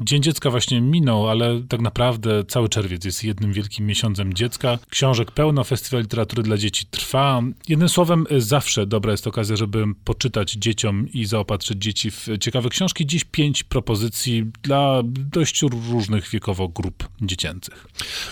Dzień Dziecka właśnie minął, ale tak naprawdę cały czerwiec jest jednym wielkim miesiącem dziecka. Książek pełno, festiwal literatury dla dzieci trwa. Jednym słowem, zawsze dobra jest okazja, żeby poczytać dzieciom i zaopatrzyć dzieci w ciekawe książki. Dziś pięć propozycji dla dość różnych wiekowo grup dziecięcych.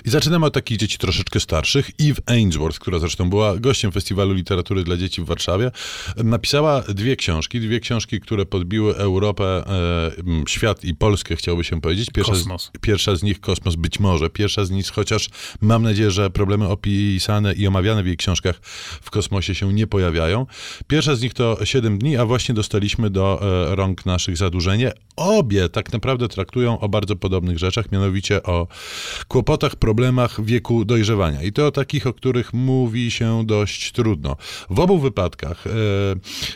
I zaczynamy od takich dzieci troszeczkę starszych. Eve Ainsworth, która zresztą była gościem Festiwalu Literatury dla Dzieci w Warszawie, napisała dwie książki, dwie książki, które podbiły Europę, e, świat i Polskę, chciałby się powiedzieć. Pierwsza kosmos. Z, pierwsza z nich Kosmos, być może. Pierwsza z nich, chociaż mam nadzieję, że problemy opisane i omawiane w jej książkach w kosmosie się nie pojawiają. Pierwsza z nich to 7 dni, a właśnie dostaliśmy do e, rąk naszych zadłużenie. Obie tak naprawdę traktują o bardzo podobnych rzeczach, mianowicie o kłopotach, problemach wieku dojrzewania. I to o takich, o których mówi się dość trudno. W obu wypadkach, e,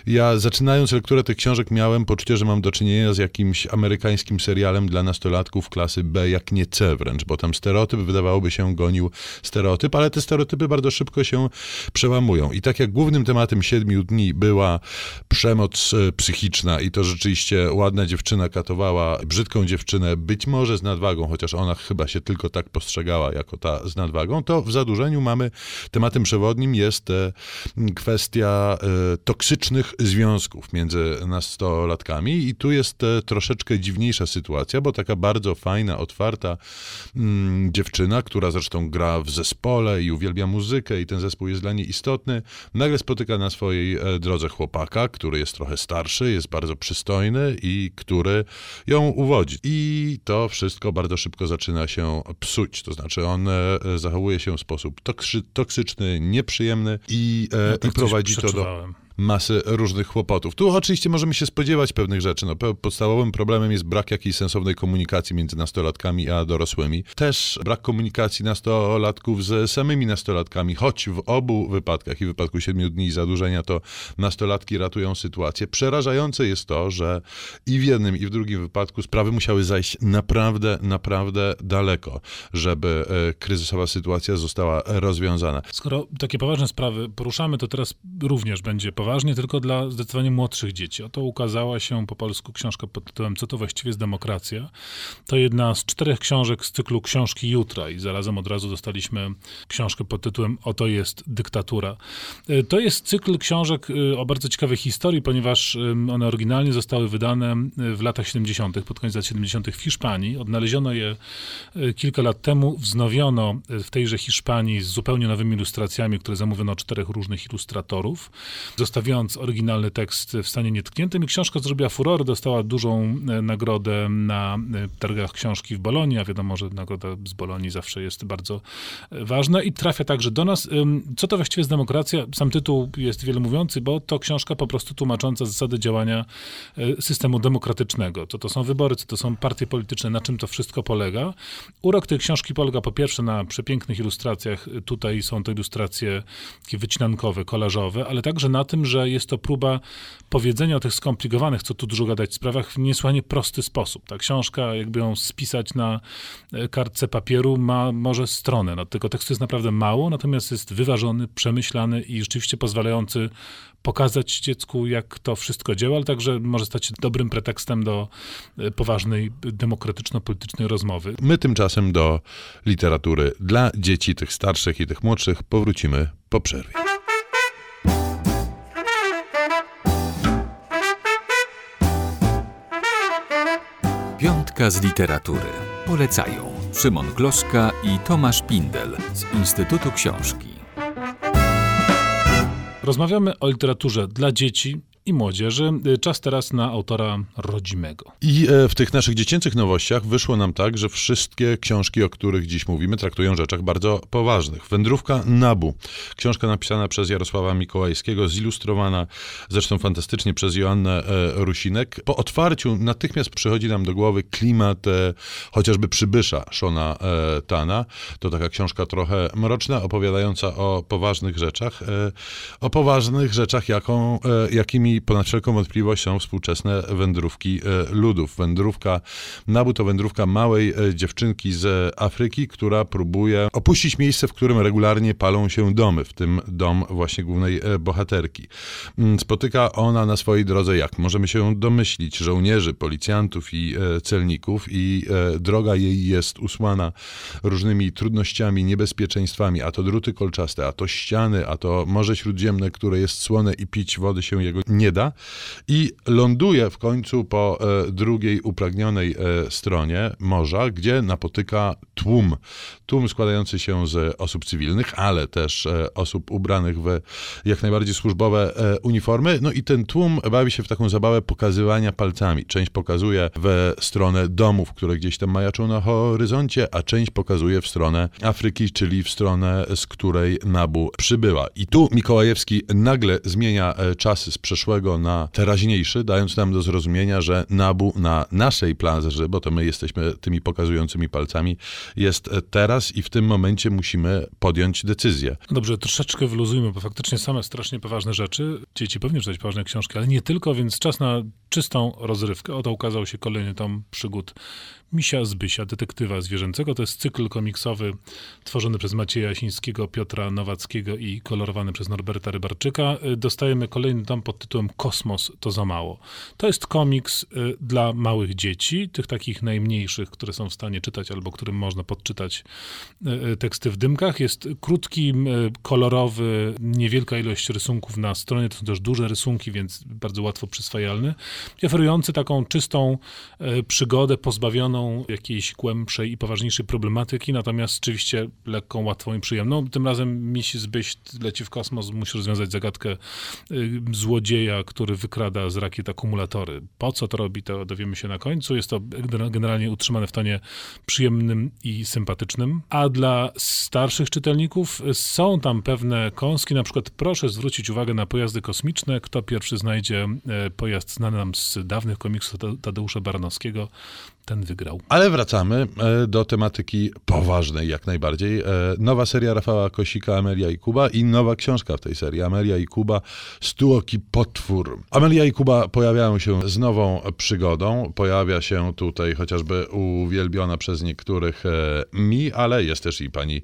ja zaczynając lekturę tych książek, miałem poczucie, że mam do czynienia z jakimś amerykańskim serialem dla nastolatków klasy B, jak nie C wręcz, bo tam stereotyp wydawałoby się gonił stereotyp, ale te stereotypy bardzo szybko się przełamują. I tak jak głównym tematem siedmiu dni była przemoc e, psychiczna i to rzeczywiście ładna dziewczyna katowała brzydką dziewczynę, być może z nadwagą, chociaż ona chyba się tylko tak postrzegała jako ta z nadwagą, to w zadłużeniu mamy tematem przewodnim jest e, kwestia e, toksycznych związków między nastolatkami i tu jest troszeczkę dziwniejsza sytuacja, bo taka bardzo fajna, otwarta mm, dziewczyna, która zresztą gra w zespole i uwielbia muzykę i ten zespół jest dla niej istotny, nagle spotyka na swojej e, drodze chłopaka, który jest trochę starszy, jest bardzo przystojny i który ją uwodzi. I to wszystko bardzo szybko zaczyna się psuć, to znaczy on e, zachowuje się w sposób toksyczny, nieprzyjemny i, e, ja tak i prowadzi to do masy różnych kłopotów. Tu oczywiście możemy się spodziewać pewnych rzeczy. No, podstawowym problemem jest brak jakiejś sensownej komunikacji między nastolatkami a dorosłymi. Też brak komunikacji nastolatków z samymi nastolatkami, choć w obu wypadkach, i w wypadku siedmiu dni zadłużenia, to nastolatki ratują sytuację. Przerażające jest to, że i w jednym, i w drugim wypadku sprawy musiały zajść naprawdę, naprawdę daleko, żeby e, kryzysowa sytuacja została rozwiązana. Skoro takie poważne sprawy poruszamy, to teraz również będzie poważne poważnie, tylko dla zdecydowanie młodszych dzieci. Oto ukazała się po polsku książka pod tytułem Co to właściwie jest demokracja? To jedna z czterech książek z cyklu Książki Jutra i zarazem od razu dostaliśmy książkę pod tytułem Oto jest dyktatura. E, to jest cykl książek e, o bardzo ciekawej historii, ponieważ one oryginalnie zostały wydane w latach 70., pod koniec lat 70. w Hiszpanii. Odnaleziono je e, kilka lat temu, wznowiono w tejże Hiszpanii z zupełnie nowymi ilustracjami, które zamówiono czterech różnych ilustratorów. Zostały zostawiając oryginalny tekst w stanie nietkniętym i książka zrobiła furor, dostała dużą e, nagrodę na e, targach książki w Bolonii, a wiadomo, że nagroda z Bolonii zawsze jest bardzo e, ważna i trafia także do nas. Co to właściwie jest demokracja? Sam tytuł jest wiele mówiący, bo to książka po prostu tłumacząca zasady działania systemu demokratycznego. Co to są wybory, co to są partie polityczne, na czym to wszystko polega. Urok tej książki polega po pierwsze na przepięknych ilustracjach, tutaj są to ilustracje takie wycinankowe, kolażowe, ale także na tym, że jest to próba powiedzenia o tych skomplikowanych, co tu dużo gadać, sprawach w niesłychanie prosty sposób. Ta książka, jakby ją spisać na e, kartce papieru, ma może stronę. No, tego tekstu jest naprawdę mało, natomiast jest wyważony, przemyślany i rzeczywiście pozwalający pokazać dziecku, jak to wszystko działa, ale także może stać się dobrym pretekstem do e, poważnej, demokratyczno-politycznej rozmowy. My tymczasem do literatury dla dzieci, tych starszych i tych młodszych powrócimy po przerwie. Z literatury. Polecają Szymon Gloszka i Tomasz Pindel z Instytutu Książki. Rozmawiamy o literaturze dla dzieci i młodzieży. Czas teraz na autora rodzimego. I e, w tych naszych dziecięcych nowościach wyszło nam tak, że wszystkie książki, o których dziś mówimy, traktują rzeczach bardzo poważnych. Wędrówka Nabu. Książka napisana przez Jarosława Mikołajskiego, zilustrowana zresztą fantastycznie przez Joannę e, Rusinek. Po otwarciu natychmiast przychodzi nam do głowy klimat e, chociażby Przybysza Shona Tana. To taka książka trochę mroczna, opowiadająca o poważnych rzeczach. O poważnych rzeczach, jaką, jakimi ponad wszelką wątpliwość są współczesne wędrówki e, ludów. Wędrówka Nabu to wędrówka małej e, dziewczynki z Afryki, która próbuje opuścić miejsce, w którym regularnie palą się domy, w tym dom właśnie głównej e, bohaterki. Mm, Spotyka ona na swojej drodze, jak możemy się domyślić, żołnierzy, policjantów i celników i droga jej jest usłana różnymi trudnościami, niebezpieczeństwami, a to druty kolczaste, a to ściany, a to Morze Śródziemne, które jest słone i pić wody się jego nie da i ląduje w końcu po e, drugiej upragnionej e, stronie morza, gdzie napotyka tłum. Tłum składający się z osób cywilnych, ale też e, osób ubranych w jak najbardziej służbowe uniformy. No i ten tłum bawi się w taką zabawę pokazywania palcami. Część pokazuje w stronę domów, które gdzieś tam majaczą na horyzoncie, a część pokazuje w stronę Afryki, czyli w stronę, z której Nabu przybyła. I tu Mikołajewski nagle zmienia czasy z przeszłego na teraźniejszy, dając nam do zrozumienia, że Nabu na naszej plaży, bo to my jesteśmy tymi pokazującymi palcami, jest teraz i w tym momencie musimy podjąć decyzję. Dobrze, troszeczkę wyluzujmy, bo faktycznie same strasznie poważne rzeczy. Dzieci powinny czytać poważne książki, ale nie tylko, więc czas na czystą rozrywkę. Oto ukazał się kolejny tom przygód Misia Zbysia, detektywa zwierzęcego. To jest cykl komiksowy tworzony przez Macieja Jasińskiego, Piotra Nowackiego i kolorowany przez Norberta Rybarczyka. Dostajemy kolejny tom pod tytułem Kosmos to za mało. To jest komiks y, dla małych dzieci, tych takich najmniejszych, które są w stanie czytać albo którym można podczytać y, y, teksty w dymkach. Jest krótki, kolorowy, niewielka ilość rysunków na stronie. To są też duże rysunki, więc bardzo łatwo przyswajalny. I oferujący taką czystą przygodę pozbawioną jakiejś głębszej i poważniejszej problematyki, natomiast oczywiście lekką, łatwą i przyjemną. Tym razem miś zbyś leci w kosmos, musi rozwiązać zagadkę y, złodzieja, który wykrada z rakiet akumulatory. Po co to robi, to dowiemy się na końcu. Jest to gener- generalnie utrzymane w tonie przyjemnym i sympatycznym. A dla starszych czytelników są tam pewne kąski, na przykład proszę zwrócić uwagę na pojazdy kosmiczne. Kto pierwszy znajdzie e, pojazd znany nam z dawnych komiksów Tade- Tadeusza Baranowskiego, ten wygrał. Ale wracamy e, do tematyki poważnej jak najbardziej. E, Nowa seria Rafała Kosika, Amelia i Kuba i nowa książka w tej serii, Amelia i Kuba, Stuoki Potwór. Amelia i Kuba pojawiają się z nową przygodą. Pojawia się tutaj chociażby uwielbiona przez niektórych e, mi, ale jest też i pani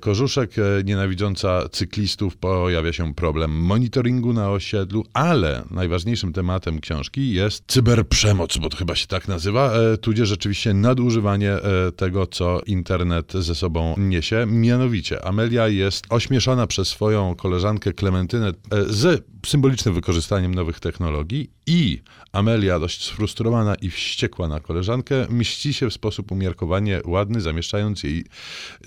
Korzuszek, nienawidząca cyklistów. Pojawia się problem monitoringu na osiedlu, ale najważniejszym tematem książki jest cyberprzemoc, bo to chyba się tak nazywa, tudzież rzeczywiście nadużywanie e, tego, co internet ze sobą niesie. Mianowicie Amelia jest ośmieszona przez swoją koleżankę Klementynę e, z symbolicznym wykorzystaniem nowych technologii i Amelia, dość sfrustrowana i wściekła na koleżankę, mści się w sposób umiarkowanie ładny, zamieszczając jej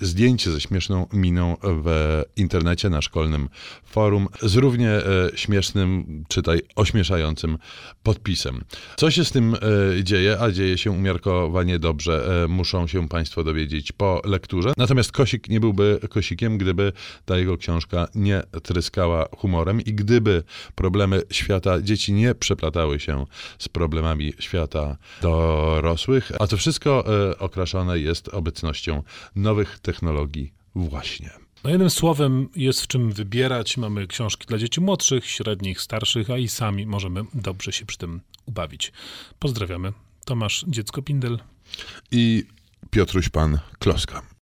zdjęcie ze śmieszną miną w internecie na szkolnym forum z równie e, śmiesznym, czytaj, ośmieszającym podpisem. Co się z tym dzieje, a dzieje się umiarkowanie dobrze, e, muszą się Państwo dowiedzieć po lekturze. Natomiast Kosik nie byłby Kosikiem, gdyby ta jego książka nie tryskała humorem i gdyby problemy świata dzieci nie przeplatały się z problemami świata dorosłych, a to wszystko e, okraszone jest obecnością nowych technologii właśnie. No jednym słowem jest w czym wybierać. Mamy książki dla dzieci młodszych, średnich, starszych, a i sami możemy dobrze się przy tym ubawić. Pozdrawiamy. Tomasz Dziecko Pindel. I Piotruś Pan Kloska.